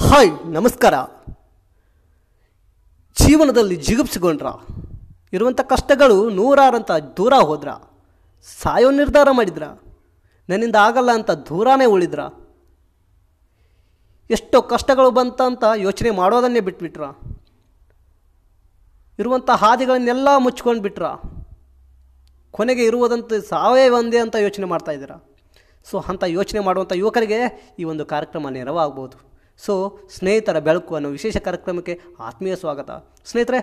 Hi, ನಮಸ್ಕಾರ. ಜೀವನದಲ್ಲಿ ಜಿಗುಪ್ಸಿಗೊಂಡ್ರ ಇರುವಂಥ ಕಷ್ಟಗಳು ನೂರಾರಂತ ದೂರ ಹೋದ್ರ. ಸಾಯೋ ನಿರ್ಧಾರ ಮಾಡಿದ್ರ. ನನ್ನಿಂದ ಆಗಲ್ಲ ಅಂತ ದೂರನೇ ಉಳಿದ್ರ. ಎಷ್ಟೋ ಕಷ್ಟಗಳು ಬಂತ ಅಂತ ಯೋಚನೆ ಮಾಡೋದನ್ನೇ ಬಿಟ್ಬಿಟ್ರ. ಇರುವಂಥ ಹಾದಿಗಳನ್ನೆಲ್ಲ ಮುಚ್ಕೊಂಡು ಬಿಟ್ರ. ಕೊನೆಗೆ ಇರುವುದಂತ ಸಾವೇ ಒಂದೇ ಅಂತ ಯೋಚನೆ ಮಾಡ್ತಾ ಇದ್ದಿರಾ. ಸೊ, ಅಂಥ ಯೋಚನೆ ಮಾಡುವಂಥ ಯುವಕರಿಗೆ ಈ ಒಂದು ಕಾರ್ಯಕ್ರಮ ನೆರವಾಗ್ಬೋದು. ಸೊ ಸ್ನೇಹಿತರ ಬೆಳಕು ಅನ್ನೋ ವಿಶೇಷ ಕಾರ್ಯಕ್ರಮಕ್ಕೆ ಆತ್ಮೀಯ ಸ್ವಾಗತ. ಸ್ನೇಹಿತರೆ,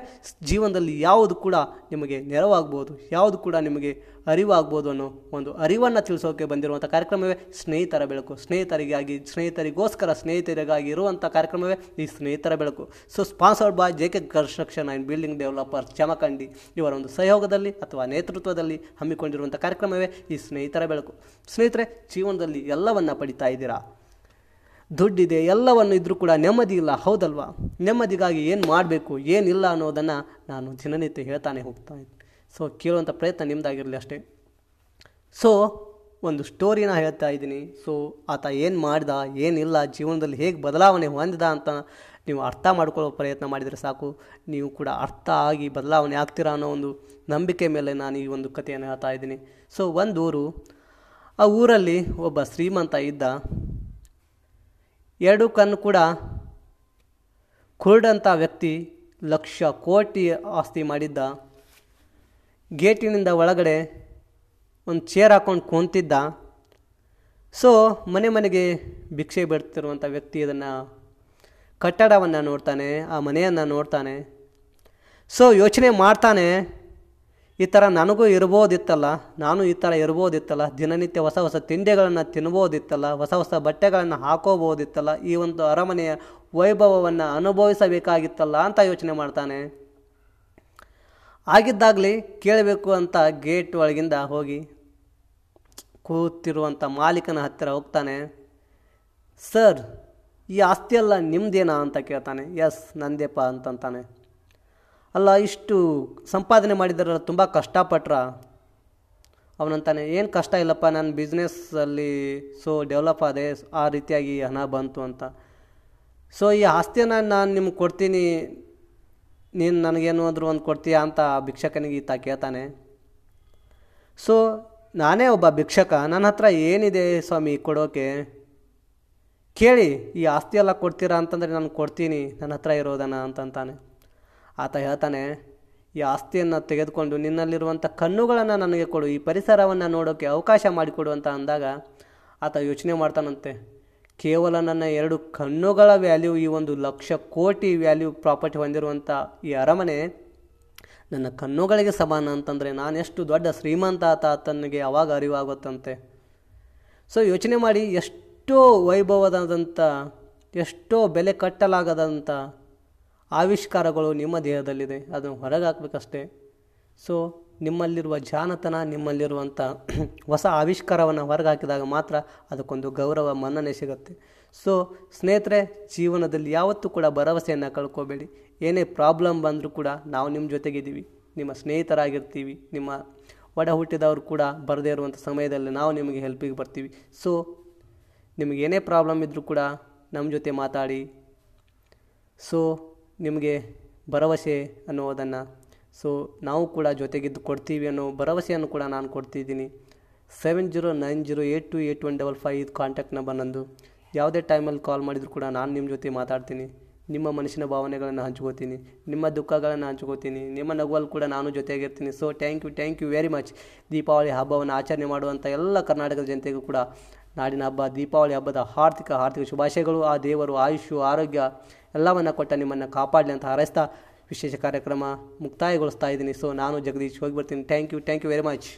ಜೀವನದಲ್ಲಿ ಯಾವುದು ಕೂಡ ನಿಮಗೆ ನೆರವಾಗ್ಬೋದು, ಯಾವುದು ಕೂಡ ನಿಮಗೆ ಅರಿವಾಗ್ಬೋದು ಅನ್ನೋ ಒಂದು ಅರಿವನ್ನು ತಿಳಿಸೋಕೆ ಬಂದಿರುವಂಥ ಕಾರ್ಯಕ್ರಮವೇ ಸ್ನೇಹಿತರ ಬೆಳಕು. ಸ್ನೇಹಿತರಿಗಾಗಿ, ಸ್ನೇಹಿತರಿಗೋಸ್ಕರ, ಸ್ನೇಹಿತರಿಗಾಗಿ ಇರುವಂಥ ಕಾರ್ಯಕ್ರಮವೇ ಈ ಸ್ನೇಹಿತರ ಬೆಳಕು. So sponsored by J K construction and building developer Jamkhandi ಇವರ ಒಂದು ಸಹಯೋಗದಲ್ಲಿ ಅಥವಾ ನೇತೃತ್ವದಲ್ಲಿ ಹಮ್ಮಿಕೊಂಡಿರುವಂಥ ಕಾರ್ಯಕ್ರಮವೇ ಈ ಸ್ನೇಹಿತರ ಬೆಳಕು. ಸ್ನೇಹಿತರೆ, ಜೀವನದಲ್ಲಿ ಎಲ್ಲವನ್ನ ಪಡಿತಾ ಇದ್ದೀರಾ? ದುಡ್ಡಿದೆ ಎಲ್ಲವನ್ನು ಇದ್ದರೂ ಕೂಡ ನೆಮ್ಮದಿ ಇಲ್ಲ, ಹೌದಲ್ವಾ? ನೆಮ್ಮದಿಗಾಗಿ ಏನು ಮಾಡಬೇಕು ಏನಿಲ್ಲ ಅನ್ನೋದನ್ನು ನಾನು ದಿನನಿತ್ಯ ಹೇಳ್ತಾನೆ ಹೋಗ್ತಾ ಇದ್ದೀನಿ ಸೊ ಕೇಳುವಂಥ ಪ್ರಯತ್ನ ನಿಮ್ಮದಾಗಿರಲಿ ಅಷ್ಟೇ. ಸೊ ಒಂದು ಸ್ಟೋರಿನ ಹೇಳ್ತಾ ಇದ್ದೀನಿ. ಸೊ ಆತ ಏನು ಮಾಡಿದ ಏನಿಲ್ಲ ಜೀವನದಲ್ಲಿ ಹೇಗೆ ಬದಲಾವಣೆ ಹೊಂದಿದ ಅಂತ ನೀವು ಅರ್ಥ ಮಾಡ್ಕೊಳ್ಳೋ ಪ್ರಯತ್ನ ಮಾಡಿದರೆ ಸಾಕು. ನೀವು ಕೂಡ ಅರ್ಥ ಆಗಿ ಬದಲಾವಣೆ ಆಗ್ತೀರಾ ಅನ್ನೋ ಒಂದು ನಂಬಿಕೆ ಮೇಲೆ ನಾನು ಈ ಒಂದು ಕಥೆಯನ್ನು ಹೇಳ್ತಾ ಇದ್ದೀನಿ. ಸೊ ಒಂದು ಊರು, ಆ ಊರಲ್ಲಿ ಒಬ್ಬ ಶ್ರೀಮಂತ ಇದ್ದ. ಎರಡು ಕಣ್ಣು ಕೂಡ ಕುರುಡಂಥ ವ್ಯಕ್ತಿ ಲಕ್ಷ ಕೋಟಿ ಆಸ್ತಿ ಮಾಡಿದ್ದ. ಗೇಟಿನಿಂದ ಒಳಗಡೆ ಒಂದು ಚೇರ್ ಹಾಕೊಂಡು ಕುಂತಿದ್ದ. ಸೊ ಮನೆ ಮನೆಗೆ ಭಿಕ್ಷೆ ಬಿಡ್ತಿರುವಂಥ ವ್ಯಕ್ತಿ ಅದನ್ನು ಕಟ್ಟಡವನ್ನು ನೋಡ್ತಾನೆ, ಆ ಮನೆಯನ್ನು ನೋಡ್ತಾನೆ. ಸೊ ಯೋಚನೆ ಮಾಡ್ತಾನೆ ಈ ಥರ ನನಗೂ ಇರ್ಬೋದಿತ್ತಲ್ಲ, ನಾನು ಈ ಥರ ಇರ್ಬೋದಿತ್ತಲ್ಲ, ದಿನನಿತ್ಯ ಹೊಸ ಹೊಸ ತಿಂಡಿಗಳನ್ನು ತಿನ್ಬೋದಿತ್ತಲ್ಲ, ಹೊಸ ಹೊಸ ಬಟ್ಟೆಗಳನ್ನು ಹಾಕೋಬೋದಿತ್ತಲ್ಲ, ಈ ಒಂದು ಅರಮನೆಯ ವೈಭವವನ್ನು ಅನುಭವಿಸಬೇಕಾಗಿತ್ತಲ್ಲ ಅಂತ ಯೋಚನೆ ಮಾಡ್ತಾನೆ. ಆಗಿದ್ದಾಗಲಿ ಕೇಳಬೇಕು ಅಂತ ಗೇಟ್ ಒಳಗಿಂದ ಹೋಗಿ ಕೂತಿರುವಂಥ ಮಾಲೀಕನ ಹತ್ತಿರ ಹೋಗ್ತಾನೆ. ಸರ್, ಈ ಆಸ್ತಿಯೆಲ್ಲ ನಿಮ್ಮದೇನಾ ಅಂತ ಕೇಳ್ತಾನೆ. ಎಸ್, ನಂದೇಪ ಅಂತಂತಾನೆ. ಅಲ್ಲ, ಇಷ್ಟು ಸಂಪಾದನೆ ಮಾಡಿದಾರಲ್ಲ, ತುಂಬ ಕಷ್ಟಪಟ್ರ? ಅವನಂತಾನೆ, ಏನು ಕಷ್ಟ ಇಲ್ಲಪ್ಪ ನನ್ನ ಬಿಸ್ನೆಸ್ಸಲ್ಲಿ ಸೊ ಡೆವಲಪ್ ಆದೆ, ಆ ರೀತಿಯಾಗಿ ಹಣ ಬಂತು ಅಂತ. ಸೊ ಈ ಆಸ್ತಿಯನ್ನು ನಾನು ನಿಮ್ಗೆ ಕೊಡ್ತೀನಿ, ನೀನು ನನಗೇನು ಅಂದರೂ ಒಂದು ಕೊಡ್ತೀಯಾ ಅಂತ ಭಿಕ್ಷಕನಿಗೆ ಈತ ಕೇಳ್ತಾನೆ. ಸೊ ನಾನೇ ಒಬ್ಬ ಭಿಕ್ಷಕ ನನ್ನ ಹತ್ರ ಏನಿದೆ ಸ್ವಾಮಿ ಕೊಡೋಕೆ? ಕೇಳಿ, ಈ ಆಸ್ತಿ ಎಲ್ಲ ಕೊಡ್ತೀರಾ ಅಂತಂದರೆ ನಾನು ಕೊಡ್ತೀನಿ ನನ್ನ ಹತ್ರ ಅಂತಂತಾನೆ. ಆತ ಹೇಳ್ತಾನೆ, ಈ ಆಸ್ತಿಯನ್ನು ತೆಗೆದುಕೊಂಡು ನಿನ್ನಲ್ಲಿರುವಂಥ ಕಣ್ಣುಗಳನ್ನು ನನಗೆ ಕೊಡು, ಈ ಪರಿಸರವನ್ನು ನೋಡೋಕ್ಕೆ ಅವಕಾಶ ಮಾಡಿಕೊಡು ಅಂತ ಅಂದಾಗ ಆತ ಯೋಚನೆ ಮಾಡ್ತಾನಂತೆ. ಕೇವಲ ನನ್ನ ಎರಡು ಕಣ್ಣುಗಳ ವ್ಯಾಲ್ಯೂ, ಈ ಒಂದು ಲಕ್ಷ ಕೋಟಿ ವ್ಯಾಲ್ಯೂ ಪ್ರಾಪರ್ಟಿ ಹೊಂದಿರುವಂಥ ಈ ಅರಮನೆ ನನ್ನ ಕಣ್ಣುಗಳಿಗೆ ಸಮಾನ ಅಂತಂದರೆ ನಾನೆಷ್ಟು ದೊಡ್ಡ ಶ್ರೀಮಂತ ಆತ ತನಗೆ ಅವಾಗ ಅರಿವಾಗುತ್ತಂತೆ. ಸೊ ಯೋಚನೆ ಮಾಡಿ ಎಷ್ಟೋ ವೈಭವದಾದಂಥ, ಎಷ್ಟೋ ಬೆಲೆ ಕಟ್ಟಲಾಗದಂಥ ಆವಿಷ್ಕಾರಗಳು ನಿಮ್ಮ ದೇಹದಲ್ಲಿದೆ, ಅದನ್ನು ಹೊರಗೆ ಹಾಕ್ಬೇಕಷ್ಟೇ ಸೊ ನಿಮ್ಮಲ್ಲಿರುವ ಜಾನತನ ನಿಮ್ಮಲ್ಲಿರುವಂಥ ಹೊಸ ಆವಿಷ್ಕಾರವನ್ನು ಹೊರಗೆ ಹಾಕಿದಾಗ ಮಾತ್ರ ಅದಕ್ಕೊಂದು ಗೌರವ, ಮನ್ನಣೆ ಸಿಗುತ್ತೆ. ಸೊ ಸ್ನೇಹಿತರೆ, ಜೀವನದಲ್ಲಿ ಯಾವತ್ತೂ ಕೂಡ ಭರವಸೆಯನ್ನು ಕಳ್ಕೋಬೇಡಿ. ಏನೇ ಪ್ರಾಬ್ಲಮ್ ಬಂದರೂ ಕೂಡ ನಾವು ನಿಮ್ಮ ಜೊತೆಗಿದ್ದೀವಿ. ನಿಮ್ಮ ಸ್ನೇಹಿತರಾಗಿರ್ತೀವಿ. ನಿಮ್ಮ ಒಡ ಹುಟ್ಟಿದವರು ಕೂಡ ಬರದೇ ಇರುವಂಥ ಸಮಯದಲ್ಲಿ ನಾವು ನಿಮಗೆ ಹೆಲ್ಪಿಗೆ ಬರ್ತೀವಿ. ಸೊ ನಿಮಗೆ ಏನೇ ಪ್ರಾಬ್ಲಮ್ ಇದ್ದರೂ ಕೂಡ ನಮ್ಮ ಜೊತೆ ಮಾತಾಡಿ. ಸೊ ನಿಮಗೆ ಭರವಸೆ ಅನ್ನೋದನ್ನು ಸೊ ನಾವು ಕೂಡ ಜೊತೆಗಿದ್ದು ಕೊಡ್ತೀವಿ ಅನ್ನೋ ಭರವಸೆಯನ್ನು ಕೂಡ ನಾನು ಕೊಡ್ತಿದ್ದೀನಿ. Seven zero nine zero eight two eight one double five ಇದು ಕಾಂಟ್ಯಾಕ್ಟ್ ನಂಬರ್ ನಂದು. ಯಾವುದೇ ಟೈಮಲ್ಲಿ ಕಾಲ್ ಮಾಡಿದರೂ ಕೂಡ ನಾನು ನಿಮ್ಮ ಜೊತೆ ಮಾತಾಡ್ತೀನಿ. ನಿಮ್ಮ ಮನಸ್ಸಿನ ಭಾವನೆಗಳನ್ನು ಹಂಚ್ಕೋತೀನಿ. ನಿಮ್ಮ ದುಃಖಗಳನ್ನು ಹಂಚ್ಕೋತೀನಿ. ನಿಮ್ಮ ನಗುವಲ್ಲಿ ಕೂಡ ನಾನು ಜೊತೆಗಿರ್ತೀನಿ. So thank you thank you very much Deepavali ಹಬ್ಬವನ್ನು ಆಚರಣೆ ಮಾಡುವಂಥ ಎಲ್ಲ ಕರ್ನಾಟಕದ ಜನತೆಗೂ ಕೂಡ ನಾಡಿನ ಹಬ್ಬ, ದೀಪಾವಳಿ ಹಬ್ಬದ ಹಾರ್ದಿಕ ಹಾರ್ದಿಕ ಶುಭಾಶಯಗಳು. ಆ ದೇವರು ಆಯುಷು, ಆರೋಗ್ಯ ಎಲ್ಲವನ್ನು ಕೊಟ್ಟ ನಿಮ್ಮನ್ನು ಕಾಪಾಡಲಿ ಅಂತ ಹಾರೈಸ್ತಾ ವಿಶೇಷ ಕಾರ್ಯಕ್ರಮ ಮುಕ್ತಾಯಗೊಳಿಸ್ತಾ ಇದ್ದೀನಿ. ಸೊ ನಾನು ಜಗದೀಶ್ ಹೋಗಿ ಬರ್ತೀನಿ. Thank you thank you very much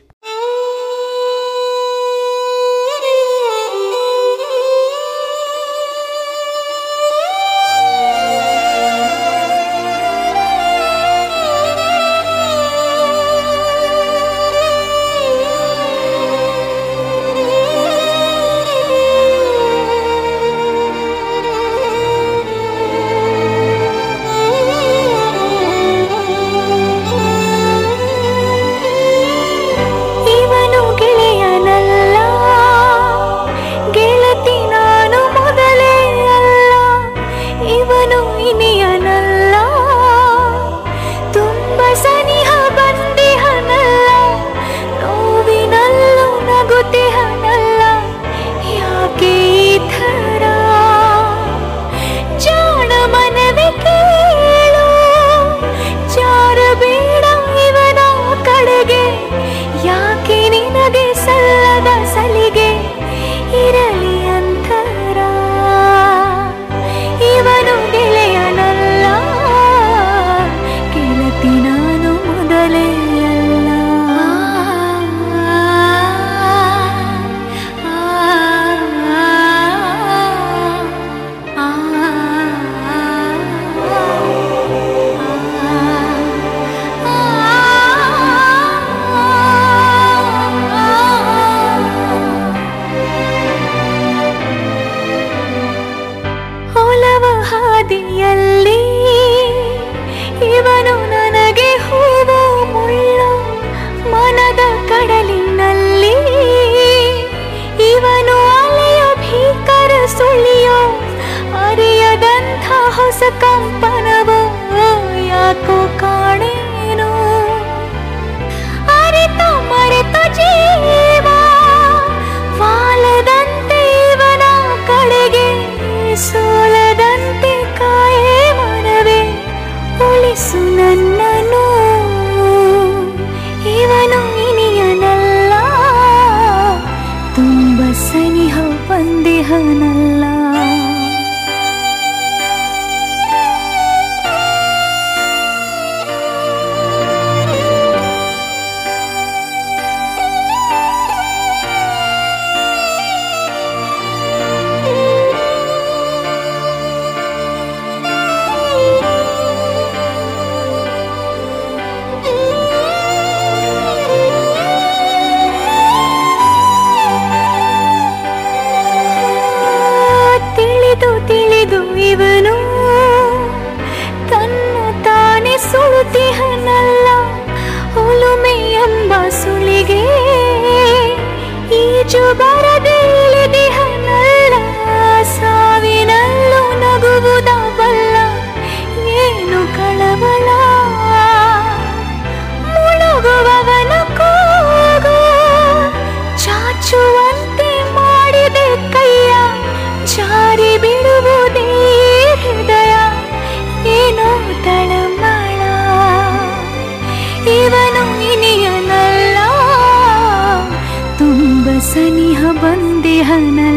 जहना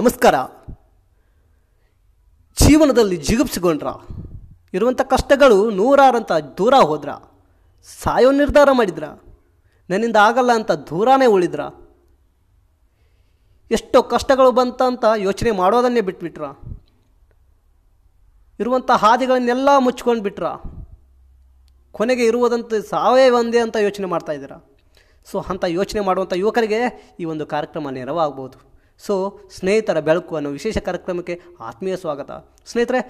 ನಮಸ್ಕಾರ. ಜೀವನದಲ್ಲಿ ಜಿಗುಪ್ಸಿಕೊಂಡ್ರ. ಇರುವಂಥ ಕಷ್ಟಗಳು ನೂರಾರಂತ ದೂರ ಹೋದ್ರ. ಸಾಯೋ ನಿರ್ಧಾರ ಮಾಡಿದ್ರ. ನನ್ನಿಂದ ಆಗಲ್ಲ ಅಂತ ದೂರನೇ ಉಳಿದ್ರ. ಎಷ್ಟೋ ಕಷ್ಟಗಳು ಬಂತ ಅಂತ ಯೋಚನೆ ಮಾಡೋದನ್ನೇ ಬಿಟ್ಬಿಟ್ರ. ಇರುವಂಥ ಹಾದಿಗಳನ್ನೆಲ್ಲ ಮುಚ್ಕೊಂಡು ಬಿಟ್ರ ಕೊನೆಗೆ ಇರುವುದಂತ ಸಾವೇ ಒಂದೇ ಅಂತ ಯೋಚನೆ ಮಾಡ್ತಾ ಇದ್ದೀರಾ. ಸೊ, ಅಂಥ ಯೋಚನೆ ಮಾಡುವಂಥ ಯುವಕರಿಗೆ ಈ ಒಂದು ಕಾರ್ಯಕ್ರಮ ನೆರವಾಗ್ಬೋದು. ಸೊ ಸ್ನೇಹಿತರ ಬೆಳಕು ಅನ್ನೋ ವಿಶೇಷ ಕಾರ್ಯಕ್ರಮಕ್ಕೆ ಆತ್ಮೀಯ ಸ್ವಾಗತ. ಸ್ನೇಹಿತರೆ,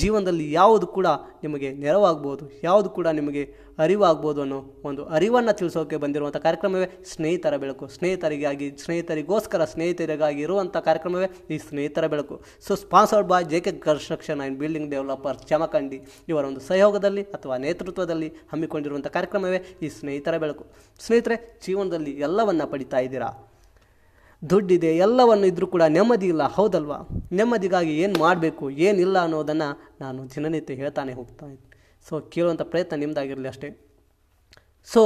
ಜೀವನದಲ್ಲಿ ಯಾವುದು ಕೂಡ ನಿಮಗೆ ನೆರವಾಗ್ಬೋದು, ಯಾವುದು ಕೂಡ ನಿಮಗೆ ಅರಿವಾಗ್ಬೋದು ಅನ್ನೋ ಒಂದು ಅರಿವನ್ನು ತಿಳಿಸೋಕೆ ಬಂದಿರುವಂಥ ಕಾರ್ಯಕ್ರಮವೇ ಸ್ನೇಹಿತರ ಬೆಳಕು. ಸ್ನೇಹಿತರಿಗಾಗಿ, ಸ್ನೇಹಿತರಿಗೋಸ್ಕರ, ಸ್ನೇಹಿತರಿಗಾಗಿ ಇರುವಂಥ ಕಾರ್ಯಕ್ರಮವೇ ಈ ಸ್ನೇಹಿತರ ಬೆಳಕು. So sponsored by J K construction and building developer Jamkhandi ಇವರ ಒಂದು ಸಹಯೋಗದಲ್ಲಿ ಅಥವಾ ನೇತೃತ್ವದಲ್ಲಿ ಹಮ್ಮಿಕೊಂಡಿರುವಂಥ ಕಾರ್ಯಕ್ರಮವೇ ಈ ಸ್ನೇಹಿತರ ಬೆಳಕು. ಸ್ನೇಹಿತರೆ, ಜೀವನದಲ್ಲಿ ಎಲ್ಲವನ್ನ ಪಡಿತಾ ಇದ್ದೀರಾ? ದುಡ್ಡಿದೆ, ಎಲ್ಲವನ್ನು ಇದ್ದರೂ ಕೂಡ ನೆಮ್ಮದಿ ಇಲ್ಲ, ಹೌದಲ್ವಾ? ನೆಮ್ಮದಿಗಾಗಿ ಏನು ಮಾಡಬೇಕು ಏನಿಲ್ಲ ಅನ್ನೋದನ್ನು ನಾನು ದಿನನಿತ್ಯ ಹೇಳ್ತಾನೆ ಹೋಗ್ತಾ ಇದ್ದೀನಿ ಸೊ ಕೇಳುವಂಥ ಪ್ರಯತ್ನ ನಿಮ್ಮದಾಗಿರಲಿ ಅಷ್ಟೇ. ಸೊ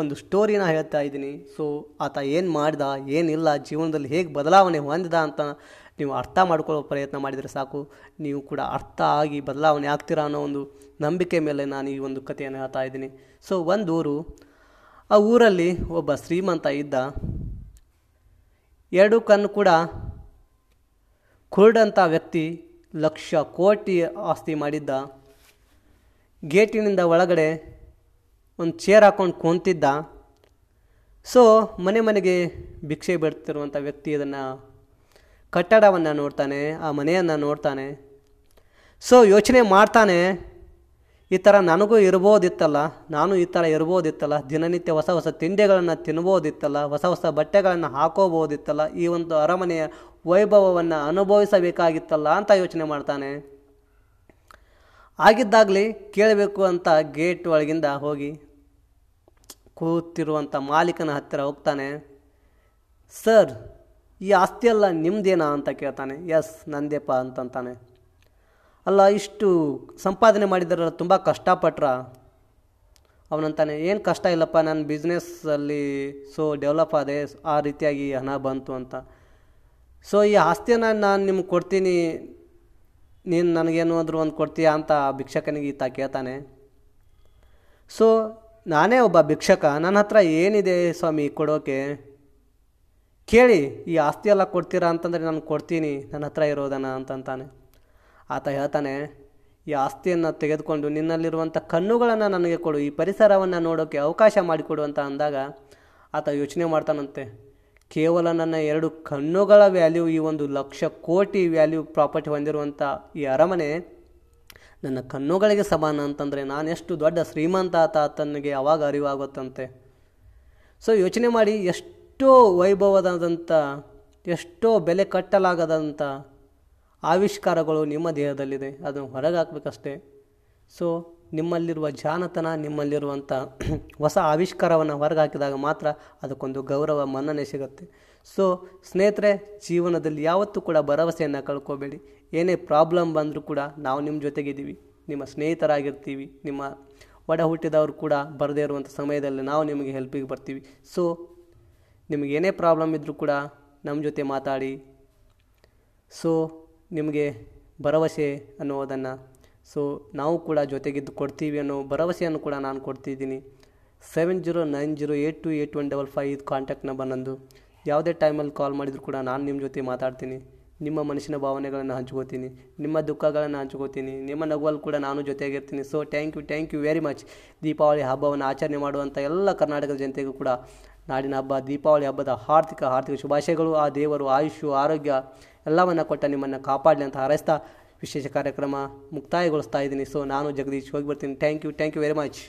ಒಂದು ಸ್ಟೋರಿನ ಹೇಳ್ತಾ ಇದ್ದೀನಿ. ಸೊ ಆತ ಏನು ಮಾಡಿದ ಏನಿಲ್ಲ ಜೀವನದಲ್ಲಿ ಹೇಗೆ ಬದಲಾವಣೆ ಹೊಂದಿದ ಅಂತ ನೀವು ಅರ್ಥ ಮಾಡ್ಕೊಳ್ಳೋ ಪ್ರಯತ್ನ ಮಾಡಿದರೆ ಸಾಕು. ನೀವು ಕೂಡ ಅರ್ಥ ಆಗಿ ಬದಲಾವಣೆ ಆಗ್ತೀರಾ ಅನ್ನೋ ಒಂದು ನಂಬಿಕೆ ಮೇಲೆ ನಾನು ಈ ಒಂದು ಕಥೆಯನ್ನು ಹೇಳ್ತಾ ಇದ್ದೀನಿ. ಸೊ ಒಂದು ಊರು, ಆ ಊರಲ್ಲಿ ಒಬ್ಬ ಶ್ರೀಮಂತ ಇದ್ದ. ಎರಡು ಕಣ್ಣು ಕೂಡ ಕುರುಡಂಥ ವ್ಯಕ್ತಿ ಲಕ್ಷ ಕೋಟಿ ಆಸ್ತಿ ಮಾಡಿದ್ದ. ಗೇಟಿನಿಂದ ಒಳಗಡೆ ಒಂದು ಚೇರ್ ಹಾಕ್ಕೊಂಡು ಕುಂತಿದ್ದ. ಸೊ ಮನೆ ಮನೆಗೆ ಭಿಕ್ಷೆ ಬಿಡ್ತಿರುವಂಥ ವ್ಯಕ್ತಿ ಇದನ್ನು ಕಟ್ಟಡವನ್ನು ನೋಡ್ತಾನೆ, ಆ ಮನೆಯನ್ನು ನೋಡ್ತಾನೆ. ಸೊ ಯೋಚನೆ ಮಾಡ್ತಾನೆ ಈ ಥರ ನನಗೂ ಇರ್ಬೋದಿತ್ತಲ್ಲ, ನಾನು ಈ ಥರ ಇರ್ಬೋದಿತ್ತಲ್ಲ, ದಿನನಿತ್ಯ ಹೊಸ ಹೊಸ ತಿಂಡಿಗಳನ್ನು ತಿನ್ಬೋದಿತ್ತಲ್ಲ, ಹೊಸ ಹೊಸ ಬಟ್ಟೆಗಳನ್ನು ಹಾಕೋಬೋದಿತ್ತಲ್ಲ, ಈ ಒಂದು ಅರಮನೆಯ ವೈಭವವನ್ನು ಅನುಭವಿಸಬೇಕಾಗಿತ್ತಲ್ಲ ಅಂತ ಯೋಚನೆ ಮಾಡ್ತಾನೆ. ಆಗಿದ್ದಾಗಲಿ ಕೇಳಬೇಕು ಅಂತ ಗೇಟ್ ಒಳಗಿಂದ ಹೋಗಿ ಕೂತಿರುವಂಥ ಮಾಲೀಕನ ಹತ್ತಿರ ಹೋಗ್ತಾನೆ. ಸರ್, ಈ ಆಸ್ತಿಯೆಲ್ಲ ನಿಮ್ಮದೇನಾ ಅಂತ ಕೇಳ್ತಾನೆ. ಎಸ್, ನಂದೇಪ ಅಂತಂತಾನೆ. ಅಲ್ಲ, ಇಷ್ಟು ಸಂಪಾದನೆ ಮಾಡಿದಾರಲ್ಲ, ತುಂಬ ಕಷ್ಟಪಟ್ರ? ಅವನಂತಾನೆ, ಏನು ಕಷ್ಟ ಇಲ್ಲಪ್ಪ ನನ್ನ ಬಿಸ್ನೆಸ್ಸಲ್ಲಿ ಸೊ ಡೆವಲಪ್ ಆದೆ, ಆ ರೀತಿಯಾಗಿ ಹಣ ಬಂತು ಅಂತ. ಸೊ ಈ ಆಸ್ತಿಯನ್ನು ನಾನು ನಿಮ್ಗೆ ಕೊಡ್ತೀನಿ, ನೀನು ನನಗೇನು ಅಂದರೂ ಒಂದು ಕೊಡ್ತೀಯಾ ಅಂತ ಆ ಭಿಕ್ಷಕನಿಗೆ ಈತ ಕೇಳ್ತಾನೆ. ಸೊ ನಾನೇ ಒಬ್ಬ ಭಿಕ್ಷಕ ನನ್ನ ಹತ್ರ ಏನಿದೆ ಸ್ವಾಮಿ ಕೊಡೋಕೆ? ಕೇಳಿ, ಈ ಆಸ್ತಿ ಎಲ್ಲ ಕೊಡ್ತೀರಾ ಅಂತಂದರೆ ನಾನು ಕೊಡ್ತೀನಿ ನನ್ನ ಹತ್ರ ಇರೋದನ್ನ ಅಂತಂತಾನೆ ಆತ ಹೇಳ್ತಾನೆ, ಈ ಆಸ್ತಿಯನ್ನು ತೆಗೆದುಕೊಂಡು ನಿನ್ನಲ್ಲಿರುವಂಥ ಕಣ್ಣುಗಳನ್ನು ನನಗೆ ಕೊಡು, ಈ ಪರಿಸರವನ್ನು ನೋಡೋಕ್ಕೆ ಅವಕಾಶ ಮಾಡಿಕೊಡು ಅಂತ ಅಂದಾಗ ಆತ ಯೋಚನೆ ಮಾಡ್ತಾನಂತೆ. ಕೇವಲ ನನ್ನ ಎರಡು ಕಣ್ಣುಗಳ ವ್ಯಾಲ್ಯೂ ಈ ಒಂದು ಲಕ್ಷ ಕೋಟಿ ವ್ಯಾಲ್ಯೂ ಪ್ರಾಪರ್ಟಿ ಹೊಂದಿರುವಂಥ ಈ ಅರಮನೆ ನನ್ನ ಕಣ್ಣುಗಳಿಗೆ ಸಮಾನ ಅಂತಂದರೆ ನಾನೆಷ್ಟು ದೊಡ್ಡ ಶ್ರೀಮಂತ ಆತ ತನಗೆ ಅವಾಗ ಅರಿವಾಗುತ್ತಂತೆ. ಸೊ ಯೋಚನೆ ಮಾಡಿ ಎಷ್ಟೋ ವೈಭವದಾದಂಥ ಎಷ್ಟೋ ಬೆಲೆ ಕಟ್ಟಲಾಗದಂಥ ಆವಿಷ್ಕಾರಗಳು ನಿಮ್ಮ ದೇಹದಲ್ಲಿದೆ, ಅದನ್ನು ಹೊರಗೆ ಹಾಕ್ಬೇಕಷ್ಟೇ ಸೊ ನಿಮ್ಮಲ್ಲಿರುವ ಜಾನತನ ನಿಮ್ಮಲ್ಲಿರುವಂಥ ಹೊಸ ಆವಿಷ್ಕಾರವನ್ನು ಹೊರಗೆ ಹಾಕಿದಾಗ ಮಾತ್ರ ಅದಕ್ಕೊಂದು ಗೌರವ, ಮನ್ನಣೆ ಸಿಗುತ್ತೆ. ಸೊ ಸ್ನೇಹಿತರೆ, ಜೀವನದಲ್ಲಿ ಯಾವತ್ತೂ ಕೂಡ ಭರವಸೆಯನ್ನು ಕಳ್ಕೋಬೇಡಿ. ಏನೇ ಪ್ರಾಬ್ಲಮ್ ಬಂದರೂ ಕೂಡ ನಾವು ನಿಮ್ಮ ಜೊತೆಗಿದ್ದೀವಿ. ನಿಮ್ಮ ಸ್ನೇಹಿತರಾಗಿರ್ತೀವಿ. ನಿಮ್ಮ ಒಡ ಹುಟ್ಟಿದವರು ಕೂಡ ಬರದೇ ಇರುವಂಥ ಸಮಯದಲ್ಲಿ ನಾವು ನಿಮಗೆ ಹೆಲ್ಪಿಗೆ ಬರ್ತೀವಿ. ಸೊ ನಿಮಗೆ ಏನೇ ಪ್ರಾಬ್ಲಮ್ ಇದ್ದರೂ ಕೂಡ ನಮ್ಮ ಜೊತೆ ಮಾತಾಡಿ. ಸೊ ನಿಮಗೆ ಭರವಸೆ ಅನ್ನೋದನ್ನು ಸೊ ನಾವು ಕೂಡ ಜೊತೆಗಿದ್ದು ಕೊಡ್ತೀವಿ ಅನ್ನೋ ಭರವಸೆಯನ್ನು ಕೂಡ ನಾನು ಕೊಡ್ತಿದ್ದೀನಿ. Seven zero nine zero eight two eight one double five ಇದು ಕಾಂಟ್ಯಾಕ್ಟ್ ನಂಬರ್ ನಂದು. ಯಾವುದೇ ಟೈಮಲ್ಲಿ ಕಾಲ್ ಮಾಡಿದರೂ ಕೂಡ ನಾನು ನಿಮ್ಮ ಜೊತೆ ಮಾತಾಡ್ತೀನಿ. ನಿಮ್ಮ ಮನಸ್ಸಿನ ಭಾವನೆಗಳನ್ನು ಹಂಚ್ಕೋತೀನಿ. ನಿಮ್ಮ ದುಃಖಗಳನ್ನು ಹಂಚ್ಕೋತೀನಿ. ನಿಮ್ಮ ನಗುವಲ್ಲಿ ಕೂಡ ನಾನು ಜೊತೆಗಿರ್ತೀನಿ so thank you thank you very much Deepavali ಹಬ್ಬವನ್ನು ಆಚರಣೆ ಮಾಡುವಂಥ ಎಲ್ಲ ಕರ್ನಾಟಕದ ಜನತೆಗೂ ಕೂಡ ನಾಡಿನ ಹಬ್ಬ, ದೀಪಾವಳಿ ಹಬ್ಬದ ಹಾರ್ದಿಕ ಹಾರ್ದಿಕ ಶುಭಾಶಯಗಳು. ಆ ದೇವರು ಆಯುಷ್ಯು ಆರೋಗ್ಯ ಎಲ್ಲವನ್ನು ಕೊಟ್ಟ ನಿಮ್ಮನ್ನು ಕಾಪಾಡಲಿ ಅಂತ ಹಾರೈಸ್ತಾ ವಿಶೇಷ ಕಾರ್ಯಕ್ರಮ ಮುಕ್ತಾಯಗೊಳಿಸ್ತಾ ಇದ್ದೀನಿ. ಸೊ ನಾನು ಜಗದೀಶ್ ಹೋಗಿ ಬರ್ತೀನಿ. Thank you thank you very much